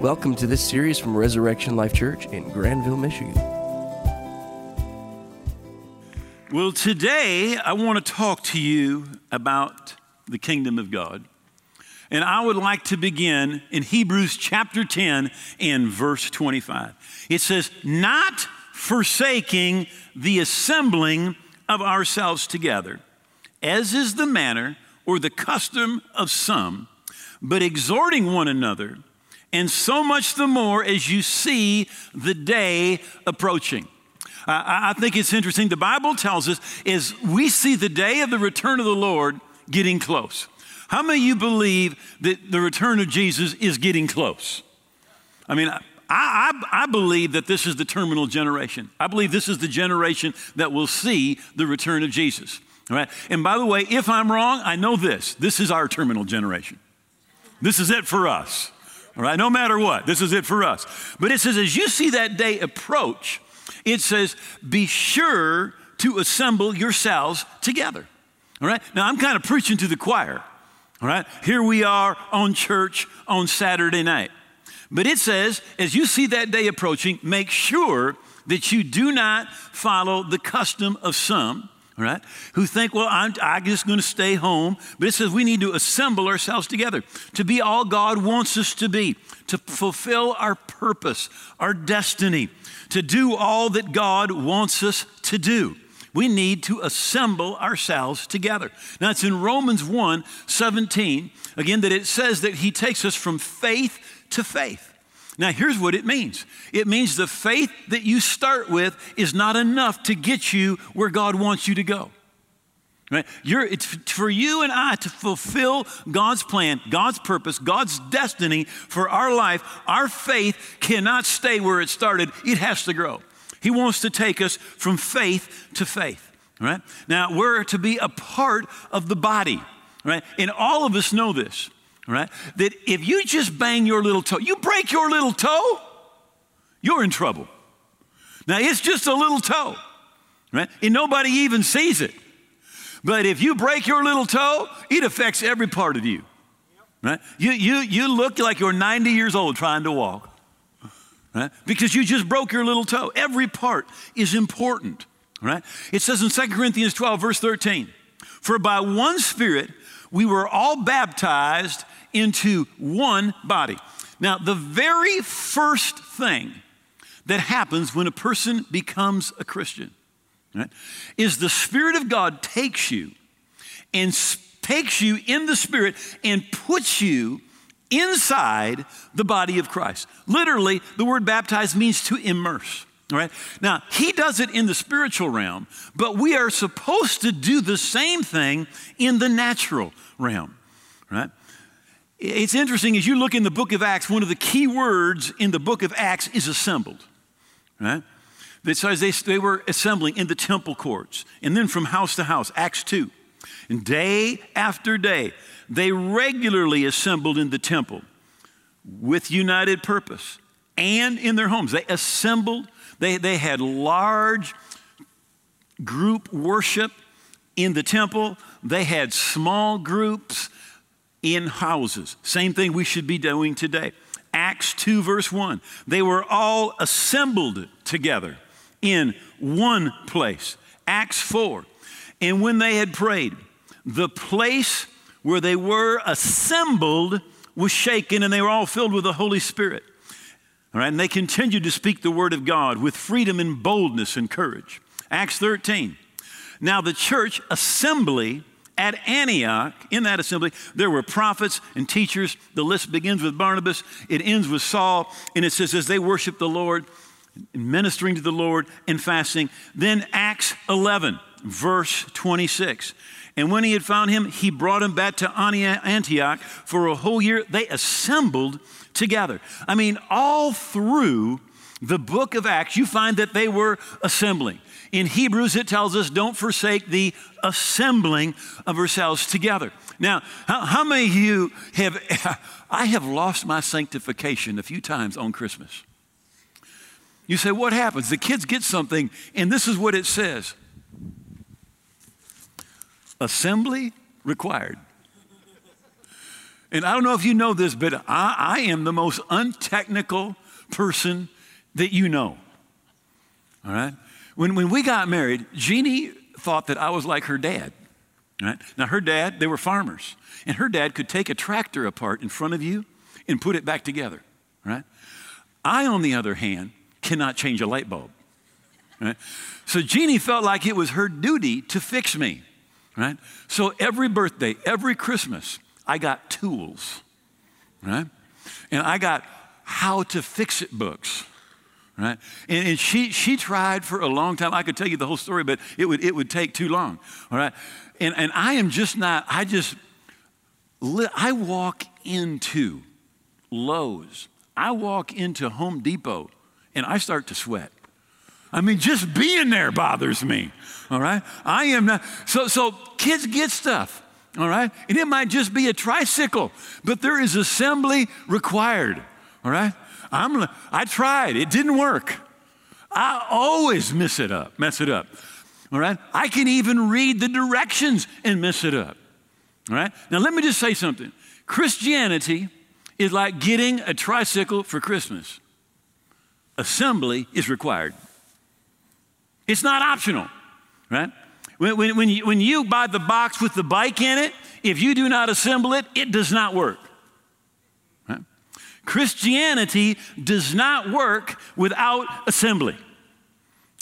Welcome to this series from Resurrection Life Church in Grandville, Michigan. Well, today I want to talk to you about the kingdom of God. And I would like to begin in Hebrews chapter 10 and verse 25. It says, Not forsaking the assembling of ourselves together, as is the manner or the custom of some, but exhorting one another, and so much the more as you see the day approaching. I, think it's interesting. The Bible tells us is we see the day of the return of the Lord getting close. How many of you believe that the return of Jesus is getting close? I mean, I, I, I, believe that this is the terminal generation. I believe this is the generation that will see the return of Jesus. All right? And by the way, if I'm wrong, I know this. This is our terminal generation. This is it for us. All right? No matter what, this is it for us. But it says, as you see that day approach, it says, be sure to assemble yourselves together. All right? Now, I'm kind of preaching to the choir. All right? Here we are on church on Saturday night. But it says, as you see that day approaching, make sure that you do not follow the custom of some, right, who think, well, I'm, I'm just going to stay home. But it says we need to assemble ourselves together to be all God wants us to be, to fulfill our purpose, our destiny, to do all that God wants us to do. We need to assemble ourselves together. Now, it's in Romans 1 17, again, that it says that He takes us from faith to faith. Now, here's what it means it means the faith that you start with is not enough to get you where God wants you to go. Right? You're, it's for you and I to fulfill God's plan, God's purpose, God's destiny for our life. Our faith cannot stay where it started, it has to grow. He wants to take us from faith to faith. Right? Now, we're to be a part of the body. Right? And all of us know this. Right? That if you just bang your little toe, you break your little toe, you're in trouble. Now, it's just a little toe. Right? And nobody even sees it. But if you break your little toe, it affects every part of you. Right? You, you, you look like you're 90 years old trying to walk. Right? Because you just broke your little toe. Every part is important. Right? It says in 2 Corinthians 12, verse 13, For by one Spirit we were all baptized into one body. Now, the very first thing that happens when a person becomes a Christian right, is the Spirit of God takes you and takes you in the Spirit and puts you inside the body of Christ. Literally, the word baptize means to immerse. Right. Now, he does it in the spiritual realm, but we are supposed to do the same thing in the natural realm. Right? It's interesting as you look in the book of Acts, one of the key words in the book of Acts is assembled. Right? It says they, they were assembling in the temple courts and then from house to house, Acts 2. And day after day, they regularly assembled in the temple with united purpose and in their homes. They assembled, they, they had large group worship in the temple, they had small groups in houses. Same thing we should be doing today. Acts 2, verse 1. They were all assembled together in one place. Acts 4. And when they had prayed, the place where they were assembled was shaken and they were all filled with the Holy Spirit. All right, and they continued to speak the word of God with freedom and boldness and courage. Acts 13. Now, the church assembly at Antioch, in that assembly, there were prophets and teachers. The list begins with Barnabas, it ends with Saul, and it says, as they worshiped the Lord, ministering to the Lord and fasting. Then Acts 11, verse 26. And when he had found him, he brought him back to Antioch for a whole year. They assembled together. I mean, all through the book of Acts, you find that they were assembling. In Hebrews, it tells us, don't forsake the assembling of ourselves together. Now, how, how many of you have, I have lost my sanctification a few times on Christmas. You say, what happens? The kids get something, and this is what it says Assembly required. And I don't know if you know this, but I, I am the most untechnical person that you know. All right? When, when we got married, Jeannie thought that I was like her dad. Right? Now, her dad, they were farmers, and her dad could take a tractor apart in front of you and put it back together. Right? I, on the other hand, cannot change a light bulb. Right? So Jeannie felt like it was her duty to fix me. Right? So every birthday, every Christmas, I got tools. Right? And I got how to fix it books. Right? And, and she, she tried for a long time. I could tell you the whole story, but it would, it would take too long. All right? And, and I am just not, I just, I walk into Lowe's, I walk into Home Depot, and I start to sweat. I mean, just being there bothers me. All right? I am not. So, so kids get stuff. All right? And it might just be a tricycle, but there is assembly required. All right? I'm, I tried, it didn't work. I always mess it up, mess it up. All right? I can even read the directions and mess it up. All right? Now, let me just say something Christianity is like getting a tricycle for Christmas, assembly is required. It's not optional, right? When, when, when, you, when you buy the box with the bike in it, if you do not assemble it, it does not work. Christianity does not work without assembly.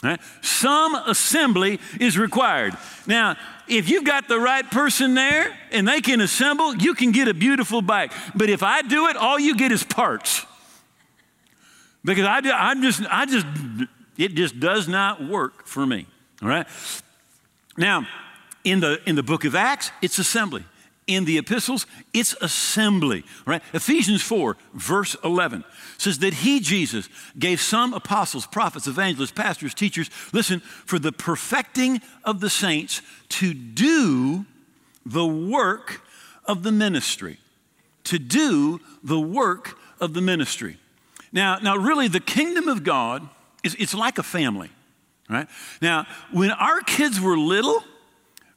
Right? Some assembly is required. Now, if you've got the right person there and they can assemble, you can get a beautiful bike. But if I do it, all you get is parts. Because I, I'm just, I just, it just does not work for me. All right? Now, in the, in the book of Acts, it's assembly. In the epistles, it's assembly. Right? Ephesians 4, verse 11 says that he, Jesus, gave some apostles, prophets, evangelists, pastors, teachers, listen, for the perfecting of the saints to do the work of the ministry. To do the work of the ministry. Now, now really, the kingdom of God is it's like a family, right? Now, when our kids were little,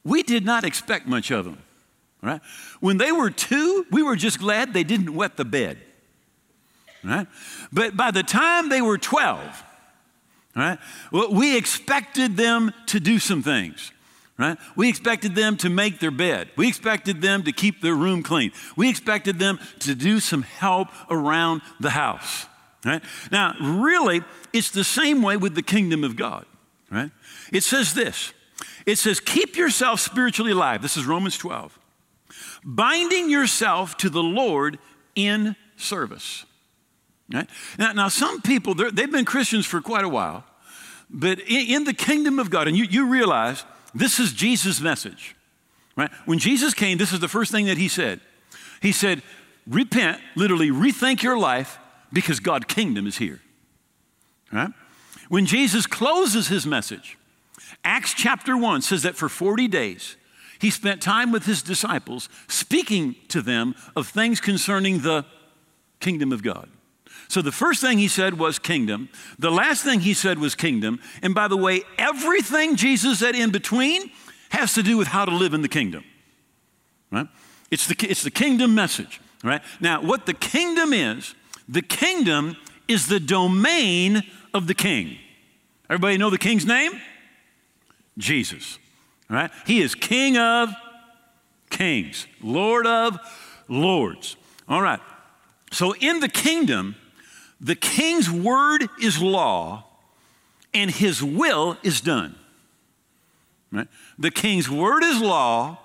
we did not expect much of them, right? When they were two, we were just glad they didn't wet the bed, right? But by the time they were 12, right, well, we expected them to do some things. Right? We expected them to make their bed. We expected them to keep their room clean. We expected them to do some help around the house. Right? Now, really, it's the same way with the kingdom of God. Right? It says this. It says, keep yourself spiritually alive. This is Romans 12. Binding yourself to the Lord in service. Right? Now, now some people, they've been Christians for quite a while, but in, in the kingdom of God, and you, you realize this is Jesus' message. Right? When Jesus came, this is the first thing that he said. He said, repent, literally rethink your life because God's kingdom is here. Right? When Jesus closes his message, Acts chapter 1 says that for 40 days, he spent time with his disciples speaking to them of things concerning the kingdom of God. So the first thing he said was kingdom. The last thing he said was kingdom. And by the way, everything Jesus said in between has to do with how to live in the kingdom. Right? It's the, it's the kingdom message. Right? Now, what the kingdom is, the kingdom is the domain of the king. Everybody know the king's name? Jesus. Right? He is king of kings, lord of lords. All right. So in the kingdom, the king's word is law and his will is done. Right? The king's word is law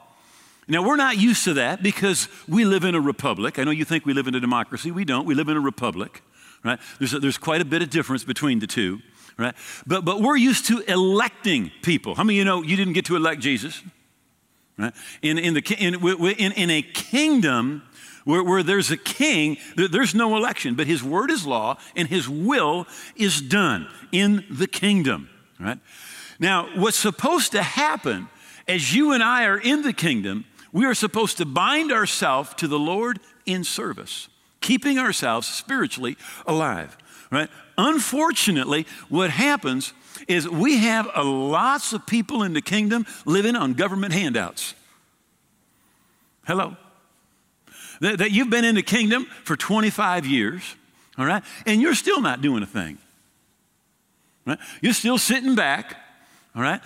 now, we're not used to that because we live in a republic. I know you think we live in a democracy. We don't. We live in a republic, right? There's, a, there's quite a bit of difference between the two, right? But, but we're used to electing people. How many of you know you didn't get to elect Jesus? Right? In, in, the, in, in, in a kingdom where, where there's a king, there's no election, but his word is law and his will is done in the kingdom, right? Now, what's supposed to happen as you and I are in the kingdom we are supposed to bind ourselves to the Lord in service, keeping ourselves spiritually alive, right? Unfortunately, what happens is we have a lots of people in the kingdom living on government handouts. Hello. That, that you've been in the kingdom for 25 years, all right, and you're still not doing a thing. Right? You're still sitting back, all right?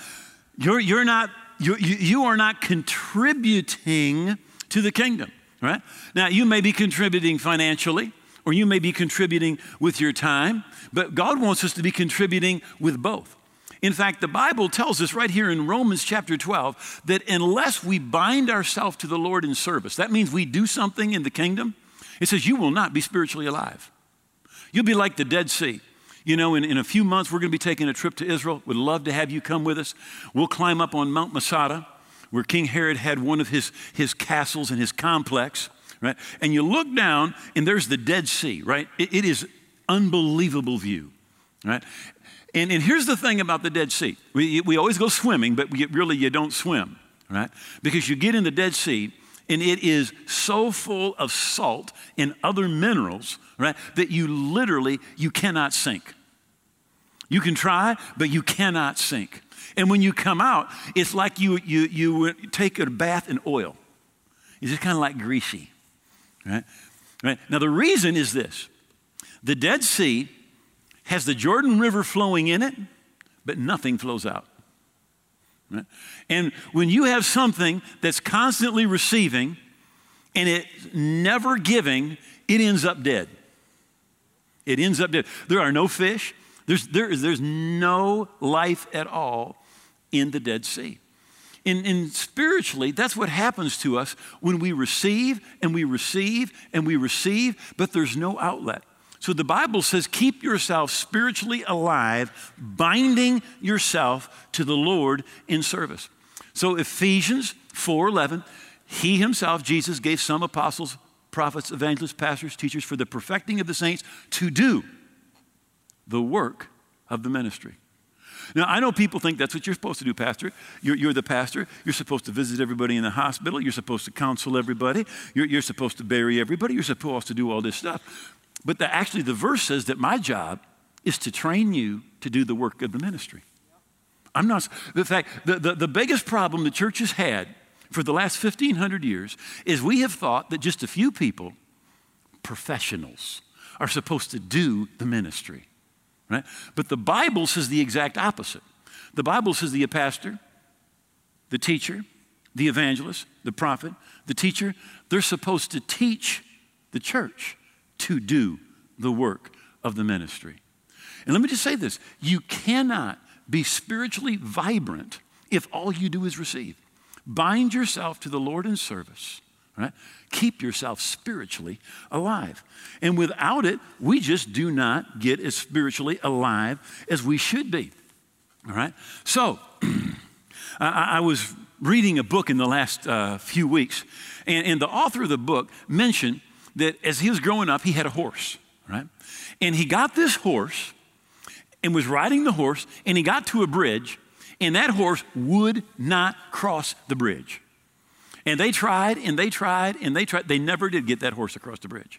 You're, you're not, you're, you, you are not contributing to the kingdom, right? Now, you may be contributing financially, or you may be contributing with your time, but God wants us to be contributing with both. In fact, the Bible tells us right here in Romans chapter 12 that unless we bind ourselves to the Lord in service, that means we do something in the kingdom, it says you will not be spiritually alive. You'll be like the Dead Sea. You know, in, in a few months, we're going to be taking a trip to Israel. Would love to have you come with us. We'll climb up on Mount Masada, where King Herod had one of his, his castles and his complex, right? And you look down, and there's the Dead Sea, right? it, it is unbelievable view, right? And, and here's the thing about the Dead Sea we, we always go swimming, but we, really you don't swim, right? Because you get in the Dead Sea and it is so full of salt and other minerals, right, that you literally you cannot sink. You can try, but you cannot sink. And when you come out, it's like you you you take a bath in oil. It's just kind of like greasy, right? Right. Now the reason is this: the Dead Sea has the Jordan River flowing in it, but nothing flows out. Right? And when you have something that's constantly receiving and it's never giving, it ends up dead. It ends up dead. There are no fish, there's, there there's no life at all in the Dead Sea. And, and, spiritually, that's what happens to us when we receive and we receive and we receive, but there's no outlet. So the Bible says, keep yourself spiritually alive, binding yourself to the Lord in service. So Ephesians 4:11, he himself, Jesus, gave some apostles, prophets, evangelists, pastors, teachers for the perfecting of the saints to do the work of the ministry. Now, I know people think that's what you're supposed to do, Pastor. You're, you're, the pastor. You're supposed to visit everybody in the hospital. You're supposed to counsel everybody. You're, you're supposed to bury everybody. You're supposed to do all this stuff. But the, actually, the verse says that my job is to train you to do the work of the ministry. I'm not, the fact, the, the, the biggest problem the church has had for the last 1,500 years is we have thought that just a few people, professionals, are supposed to do the ministry, right? But the Bible says the exact opposite. The Bible says the pastor, the teacher, the evangelist, the prophet, the teacher, they're supposed to teach the church to do the work of the ministry. And let me just say this you cannot be spiritually vibrant if all you do is receive. Bind yourself to the Lord in service, right? Keep yourself spiritually alive. And without it, we just do not get as spiritually alive as we should be, all right? So, I, I, was reading a book in the last uh, few weeks, and, and the author of the book mentioned that as he was growing up, he had a horse, right? And he got this horse and was riding the horse, and he got to a bridge, and that horse would not cross the bridge. And they tried and they tried and they tried. They never did get that horse across the bridge.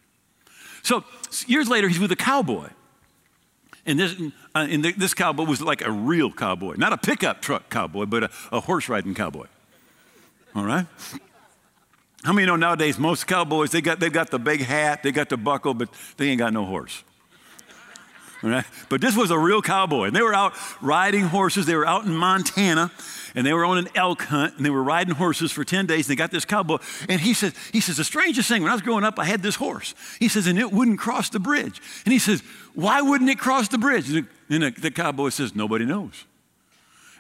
So years later, he's with a cowboy. And this, uh, and this cowboy was like a real cowboy, not a pickup truck cowboy, but a, a horse riding cowboy. All right? How many know nowadays most cowboys, they got, they've got the big hat, they got the buckle, but they ain't got no horse. Right? But this was a real cowboy. And they were out riding horses. They were out in Montana and they were on an elk hunt and they were riding horses for 10 days. And they got this cowboy. And he says, he says, the strangest thing, when I was growing up, I had this horse. He says, and it wouldn't cross the bridge. And he says, why wouldn't it cross the bridge? And the, the cowboy says, nobody knows.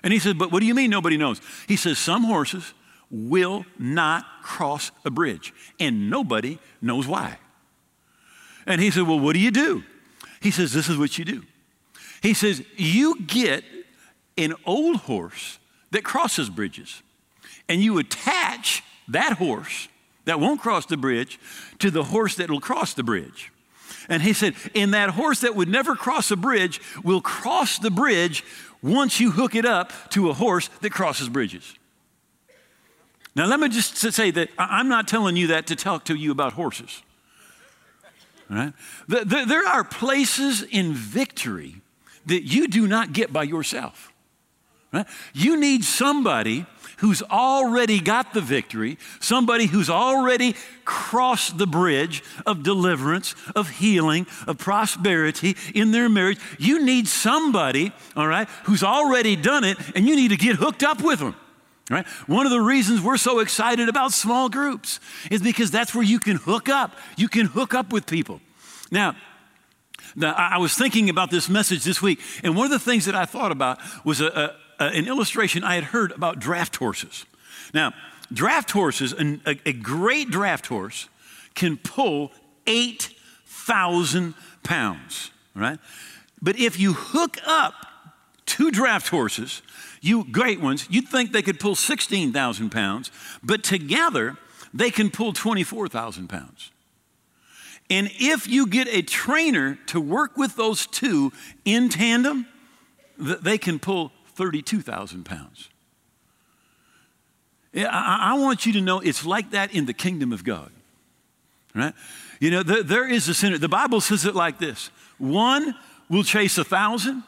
And he says, but what do you mean nobody knows? He says, some horses will not cross a bridge, and nobody knows why. And he said, Well, what do you do? He says, This is what you do. He says, You get an old horse that crosses bridges, and you attach that horse that won't cross the bridge to the horse that will cross the bridge. And he said, And that horse that would never cross a bridge will cross the bridge once you hook it up to a horse that crosses bridges. Now, let me just say that I'm not telling you that to talk to you about horses. Right? There are places in victory that you do not get by yourself. Right? You need somebody who's already got the victory, somebody who's already crossed the bridge of deliverance, of healing, of prosperity in their marriage. You need somebody, all right, who's already done it, and you need to get hooked up with them. Right? One of the reasons we're so excited about small groups is because that's where you can hook up. You can hook up with people. Now, now I was thinking about this message this week, and one of the things that I thought about was a, a, a, an illustration I had heard about draft horses. Now, draft horses, an, a, great draft horse, can pull 8,000 pounds, right? But if you hook up two draft horses you great ones, you'd think they could pull 16,000 pounds, but together they can pull 24,000 pounds. And if you get a trainer to work with those two in tandem, they can pull 32,000 pounds. I want you to know it's like that in the kingdom of God. Right? You know, there is a sinner. The Bible says it like this one will chase a thousand,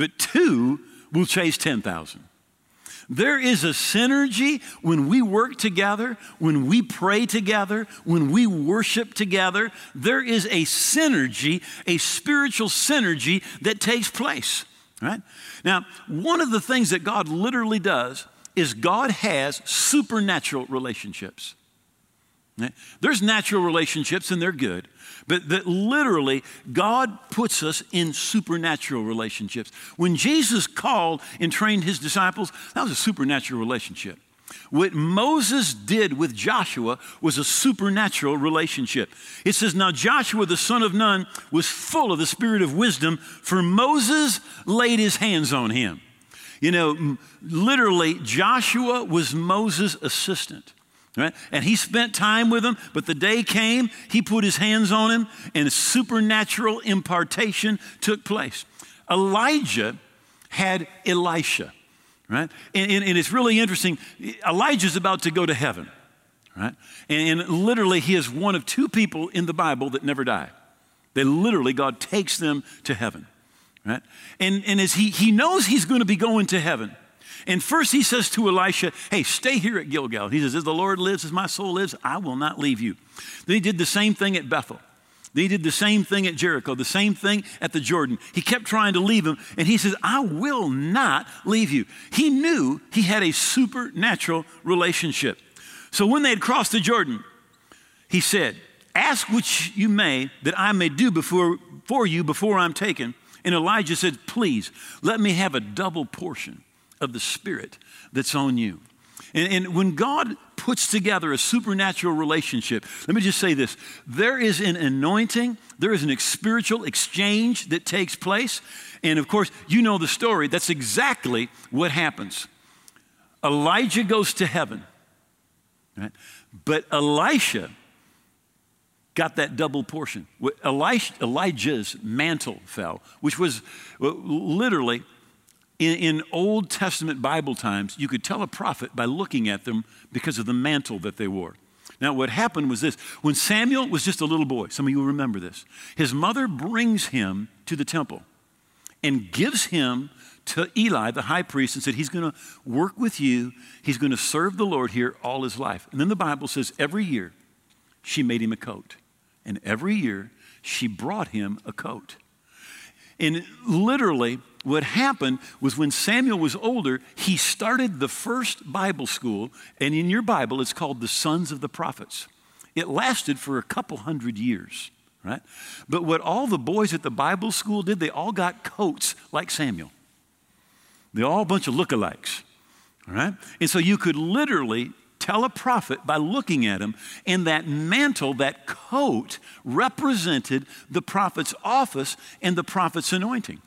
but two will chase 10,000. There is a synergy when we work together, when we pray together, when we worship together. There is a synergy, a spiritual synergy that takes place, right? Now, one of the things that God literally does is God has supernatural relationships. There's natural relationships and they're good, but that literally God puts us in supernatural relationships. When Jesus called and trained his disciples, that was a supernatural relationship. What Moses did with Joshua was a supernatural relationship. It says, Now Joshua, the son of Nun, was full of the spirit of wisdom, for Moses laid his hands on him. You know, literally, Joshua was Moses' assistant. Right? And he spent time with him, but the day came, he put his hands on him, and a supernatural impartation took place. Elijah had Elisha, right? And, and, and it's really interesting. Elijah's about to go to heaven, right? And, and literally, he is one of two people in the Bible that never die. They literally, God takes them to heaven, right? And, and as he, he knows he's going to be going to heaven, and first he says to Elisha, Hey, stay here at Gilgal. He says, As the Lord lives, as my soul lives, I will not leave you. Then he did the same thing at Bethel. Then he did the same thing at Jericho, the same thing at the Jordan. He kept trying to leave him, and he says, I will not leave you. He knew he had a supernatural relationship. So when they had crossed the Jordan, he said, Ask what you may that I may do before, for you before I'm taken. And Elijah said, Please, let me have a double portion of the Spirit that's on you. And, and, when God puts together a supernatural relationship, let me just say this there is an anointing, there is an spiritual exchange that takes place. And of course, you know the story. That's exactly what happens. Elijah goes to heaven, right? but Elisha got that double portion. Elijah's mantle fell, which was uh, literally in, in, Old Testament Bible times, you could tell a prophet by looking at them because of the mantle that they wore. Now, what happened was this when Samuel was just a little boy, some of you remember this, his mother brings him to the temple and gives him to Eli, the high priest, and said, He's going to work with you. He's going to serve the Lord here all his life. And then the Bible says every year she made him a coat. And every year she brought him a coat. And literally, what happened was when Samuel was older, he started the first Bible school, and in your Bible, it's called the Sons of the Prophets. It lasted for a couple hundred years, right? But what all the boys at the Bible school did, they all got coats like Samuel. They're all a bunch of lookalikes, all right? And so you could literally tell a prophet by looking at him, and that mantle, that coat, represented the prophet's office and the prophet's anointing.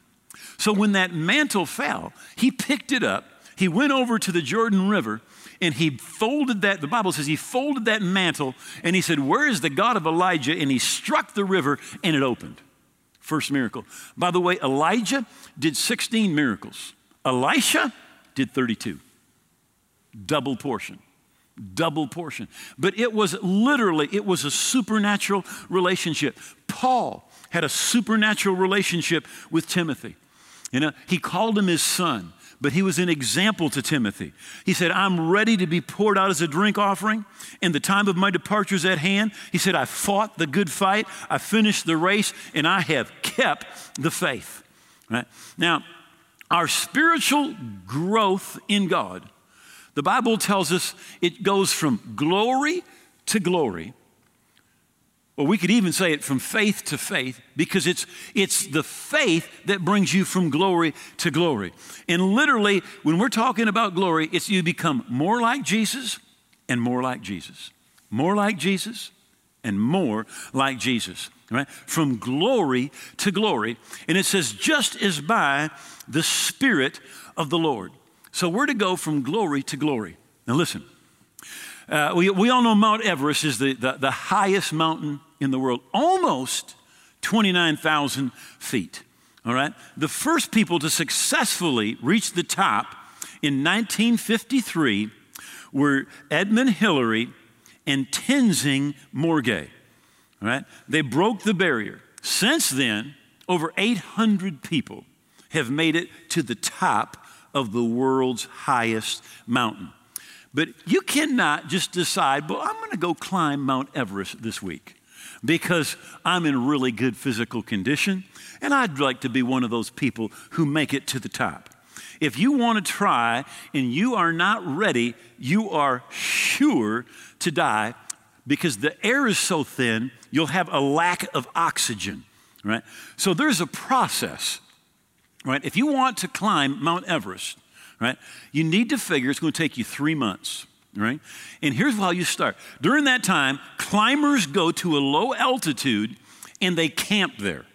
So when that mantle fell, he picked it up, he went over to the Jordan River, and he folded that, the Bible says he folded that mantle, and he said, Where is the God of Elijah? And he struck the river, and it opened. First miracle. By the way, Elijah did 16 miracles, Elisha did 32. Double portion double portion but it was literally it was a supernatural relationship paul had a supernatural relationship with timothy You know, he called him his son, but he was an example to Timothy. He said, I'm ready to be poured out as a drink offering, and the time of my departure is at hand. He said, I fought the good fight, I finished the race, and I have kept the faith. Right? Now, our spiritual growth in God, the Bible tells us it goes from glory to glory or we could even say it from faith to faith because it's, it's the faith that brings you from glory to glory. And literally, when we're talking about glory, it's you become more like Jesus and more like Jesus. More like Jesus and more like Jesus. Right? From glory to glory. And it says, just as by the Spirit of the Lord. So we're to go from glory to glory. Now listen, uh, we, we all know Mount Everest is the, the, the highest mountain in the world, almost 29,000 feet. All right? The first people to successfully reach the top in 1953 were Edmund Hillary and Tenzing Norgay. All right? They broke the barrier. Since then, over 800 people have made it to the top of the world's highest mountain. But you cannot just decide, well, I'm going to go climb Mount Everest this week because I'm in really good physical condition and I'd like to be one of those people who make it to the top. If you want to try and you are not ready, you are sure to die because the air is so thin, you'll have a lack of oxygen, right? So there's a process, right? If you want to climb Mount Everest, right? You need to figure it's going to take you three months, right? And here's how you start. During that time, climbers go to a low altitude and they camp there,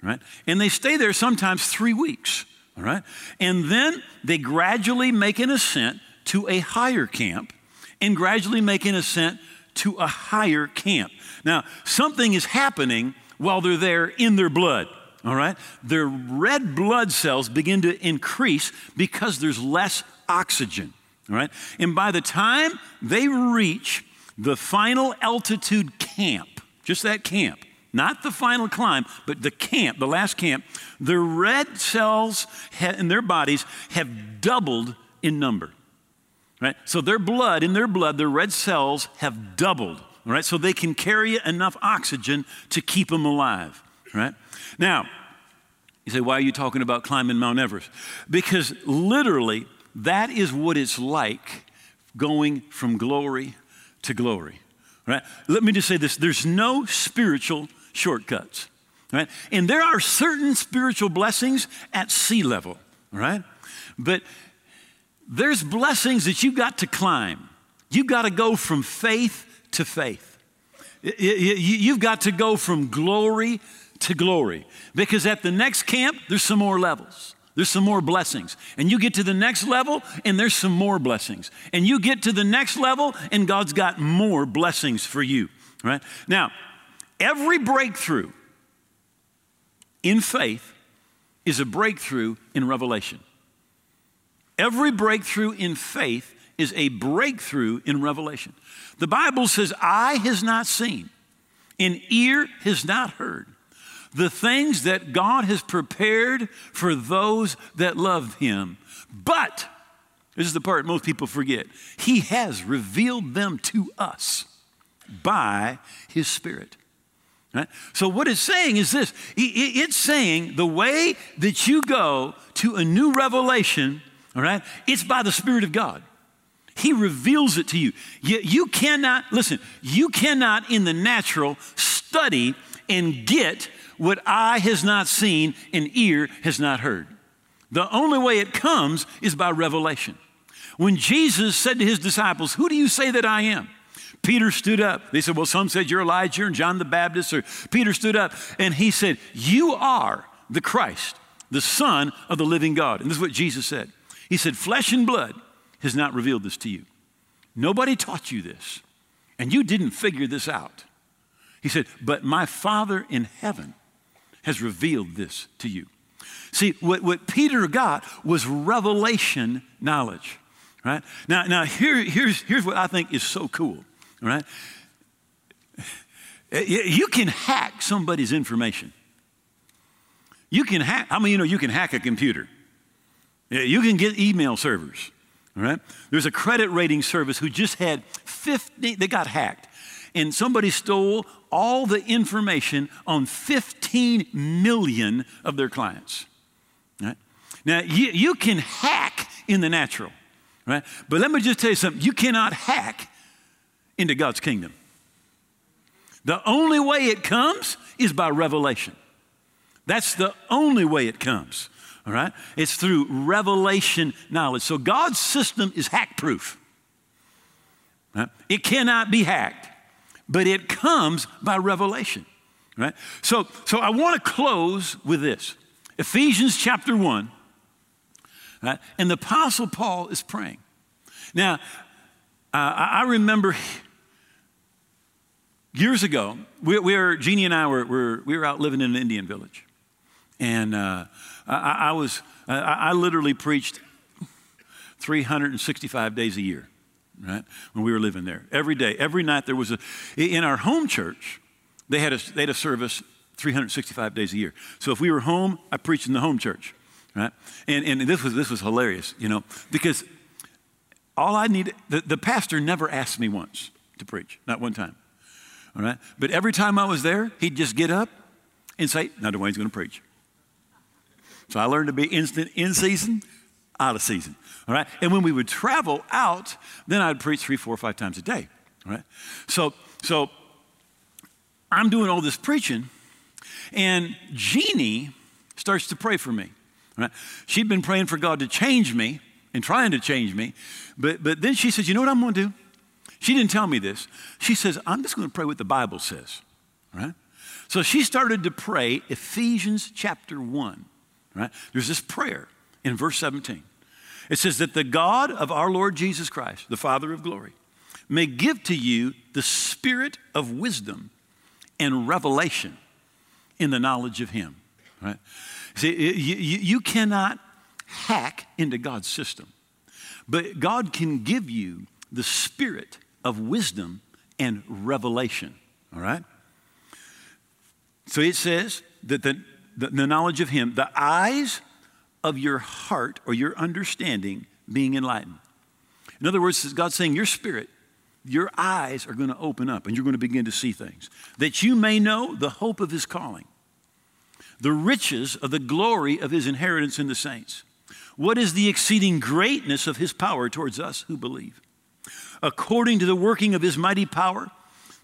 right? And they stay there sometimes three weeks, all right? And then they gradually make an ascent to a higher camp and gradually make an ascent to a higher camp. Now, something is happening while they're there in their blood all right? Their red blood cells begin to increase because there's less oxygen, all right? And by the time they reach the final altitude camp, just that camp, not the final climb, but the camp, the last camp, the red cells in their bodies have doubled in number. Right? So their blood, in their blood, their red cells have doubled. All right? So they can carry enough oxygen to keep them alive. Right? Now, you say, why are you talking about climbing Mount Everest? Because literally, that is what it's like going from glory to glory. Right? Let me just say this there's no spiritual shortcuts. Right? And there are certain spiritual blessings at sea level, right? But there's blessings that you've got to climb. You've got to go from faith to faith. You've got to go from glory to glory. Because at the next camp, there's some more levels. There's some more blessings. And you get to the next level, and there's some more blessings. And you get to the next level, and God's got more blessings for you. Right? Now, every breakthrough in faith is a breakthrough in revelation. Every breakthrough in faith is a breakthrough in revelation. The Bible says, Eye has not seen, and ear has not heard the things that God has prepared for those that love Him. But, this is the part most people forget, He has revealed them to us by His Spirit. Right? So, what it's saying is this it's saying the way that you go to a new revelation, all right, it's by the Spirit of God. He reveals it to you. You, you cannot, listen, you cannot in the natural study and get what eye has not seen and ear has not heard. The only way it comes is by revelation. When Jesus said to his disciples, Who do you say that I am? Peter stood up. They said, Well, some said you're Elijah and John the Baptist. Or Peter stood up and he said, You are the Christ, the Son of the living God. And this is what Jesus said. He said, Flesh and blood has not revealed this to you. Nobody taught you this, and you didn't figure this out. He said, But my Father in heaven has revealed this to you. See, what, what Peter got was revelation knowledge, right? Now, now here, here's, here's what I think is so cool, right? You can hack somebody's information. You can hack, I mean, you know you can hack a computer? You can get email servers, all right? There's a credit rating service who just had 50, they got hacked, and somebody stole all the information on 15 million of their clients. Right? Now, you, you can hack in the natural, right? But let me just tell you something you cannot hack into God's kingdom. The only way it comes is by revelation. That's the only way it comes. All right? It's through revelation knowledge. So God's system is hack proof. Right? It cannot be hacked, but it comes by revelation. Right? So, so I want to close with this Ephesians chapter 1. Right? And the Apostle Paul is praying. Now, uh, I remember years ago, we, we were, Jeannie and I were, were, we were out living in an Indian village. And uh, I, I, was, I, I literally preached 365 days a year, right? When we were living there. Every day, every night there was a, in our home church, they had a, they had a service 365 days a year. So if we were home, I preached in the home church, right? And, and this, was, this was hilarious, you know, because all I needed, the, the pastor never asked me once to preach, not one time, all right? But every time I was there, he'd just get up and say, now Duane's going to preach. So I learned to be instant in season, out of season. All right. And when we would travel out, then I'd preach three, four, five times a day. All right. So, so I'm doing all this preaching, and Jeannie starts to pray for me. Right? She'd been praying for God to change me and trying to change me, but, but then she says, You know what I'm going to do? She didn't tell me this. She says, I'm just going to pray what the Bible says. Right? So she started to pray Ephesians chapter 1 right? There's this prayer in verse 17. It says that the God of our Lord Jesus Christ, the Father of glory, may give to you the spirit of wisdom and revelation in the knowledge of Him, right? See, you, cannot hack into God's system, but God can give you the spirit of wisdom and revelation, all right? So it says that the the, the knowledge of Him, the eyes of your heart or your understanding being enlightened. In other words, God's saying, Your spirit, your eyes are going to open up and you're going to begin to see things. That you may know the hope of His calling, the riches of the glory of His inheritance in the saints. What is the exceeding greatness of His power towards us who believe? According to the working of His mighty power,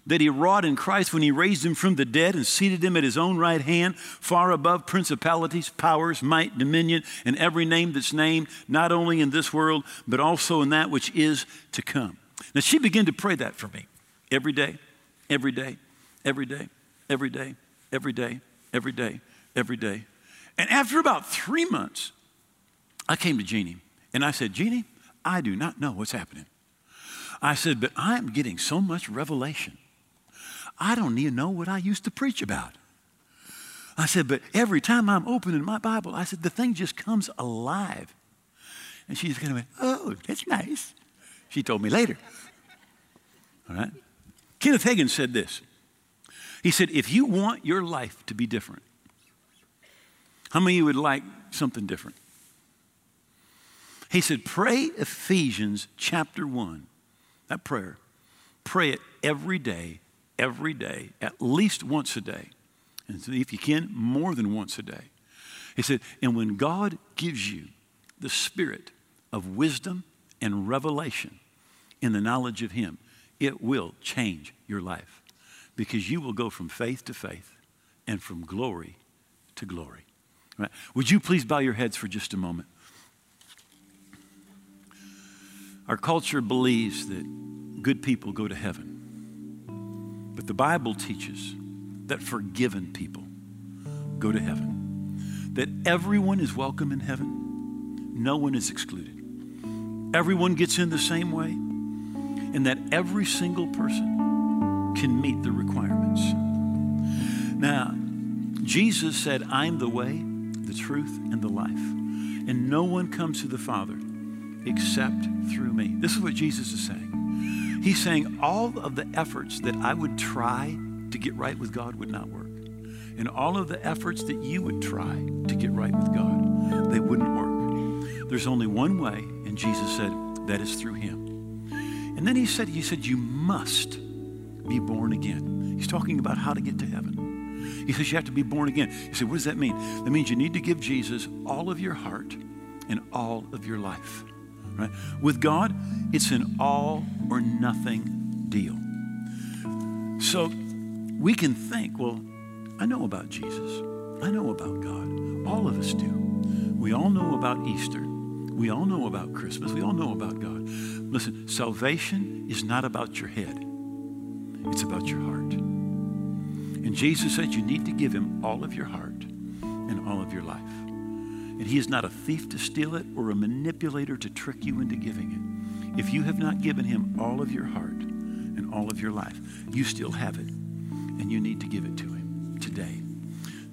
that he wrought in Christ when he raised him from the dead and seated him at his own right hand, far above principalities, powers, might, dominion, and every name that's named, not only in this world, but also in that which is to come. Now, she began to pray that for me every day, every day, every day, every day, every day, every day, every day. And after about three months, I came to Jeannie and I said, Jeannie, I do not know what's happening. I said, but I'm getting so much revelation. I don't even know what I used to preach about. I said, but every time I'm opening my Bible, I said, the thing just comes alive. And she just kind of went, oh, that's nice. She told me later. All right? Kenneth Hagin said this. He said, if you want your life to be different, how many of you would like something different? He said, pray Ephesians chapter 1, that prayer. Pray it every day every day, at least once a day. And if you can, more than once a day. He said, and when God gives you the spirit of wisdom and revelation in the knowledge of Him, it will change your life because you will go from faith to faith and from glory to glory. Right? Would you please bow your heads for just a moment? Our culture believes that good people go to heaven. But the Bible teaches that forgiven people go to heaven, that everyone is welcome in heaven, no one is excluded. Everyone gets in the same way, and that every single person can meet the requirements. Now, Jesus said, I'm the way, the truth, and the life. And no one comes to the Father except through me. This is what Jesus is saying. He's saying all of the efforts that I would try to get right with God would not work. and all of the efforts that you would try to get right with God, they wouldn't work. There's only one way, and Jesus said that is through Him. And then He said, He said, you must be born again. He's talking about how to get to heaven. He says you have to be born again. He said, what does that mean? That means you need to give Jesus all of your heart and all of your life. Right? With God, it's an all or nothing deal. So we can think, well, I know about Jesus. I know about God. All of us do. We all know about Easter. We all know about Christmas. We all know about God. Listen, salvation is not about your head, it's about your heart. And Jesus said you need to give him all of your heart and all of your life. And he is not a thief to steal it or a manipulator to trick you into giving it. If you have not given him all of your heart and all of your life, you still have it. And you need to give it to him today.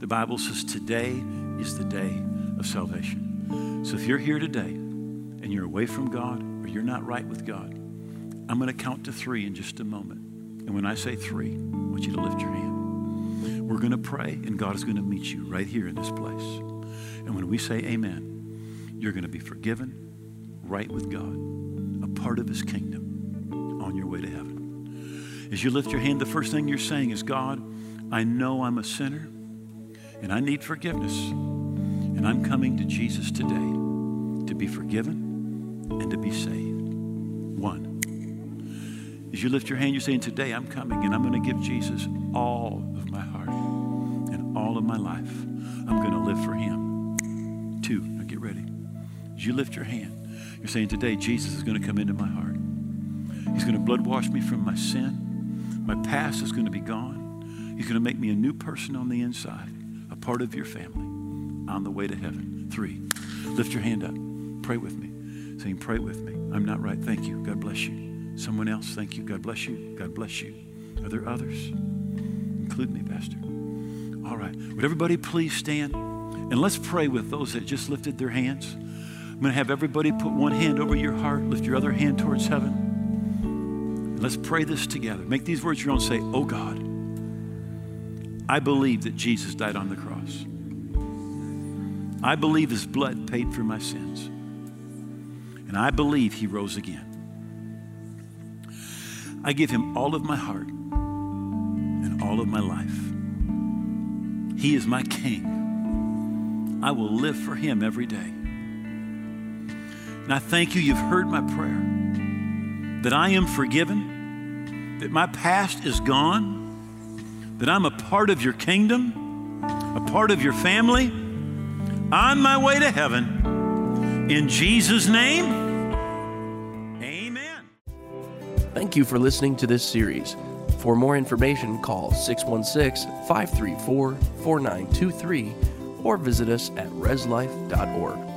The Bible says today is the day of salvation. So if you're here today and you're away from God or you're not right with God, I'm going to count to three in just a moment. And when I say three, I want you to lift your hand. We're going to pray, and God is going to meet you right here in this place. When we say amen, you're going to be forgiven, right with God, a part of his kingdom on your way to heaven. As you lift your hand, the first thing you're saying is, God, I know I'm a sinner and I need forgiveness. And I'm coming to Jesus today to be forgiven and to be saved. One. As you lift your hand, you're saying, Today I'm coming and I'm going to give Jesus all of my heart and all of my life. I'm going to live for Him. You lift your hand, you're saying, Today Jesus is going to come into my heart. He's going to blood wash me from my sin. My past is going to be gone. He's going to make me a new person on the inside, a part of your family on the way to heaven. Three, lift your hand up. Pray with me. Saying, Pray with me. I'm not right. Thank you. God bless you. Someone else, thank you. God bless you. God bless you. Are there others? Include me, Pastor. All right. Would everybody please stand? And let's pray with those that just lifted their hands. I'm going to have everybody put one hand over your heart, lift your other hand towards heaven. Let's pray this together. Make these words your own. Say, Oh God, I believe that Jesus died on the cross. I believe his blood paid for my sins. And I believe he rose again. I give him all of my heart and all of my life. He is my king. I will live for him every day. And I thank you, you've heard my prayer, that I am forgiven, that my past is gone, that I'm a part of your kingdom, a part of your family on my way to heaven. In Jesus' name, amen. Thank you for listening to this series. For more information, call 616 534 4923 or visit us at reslife.org.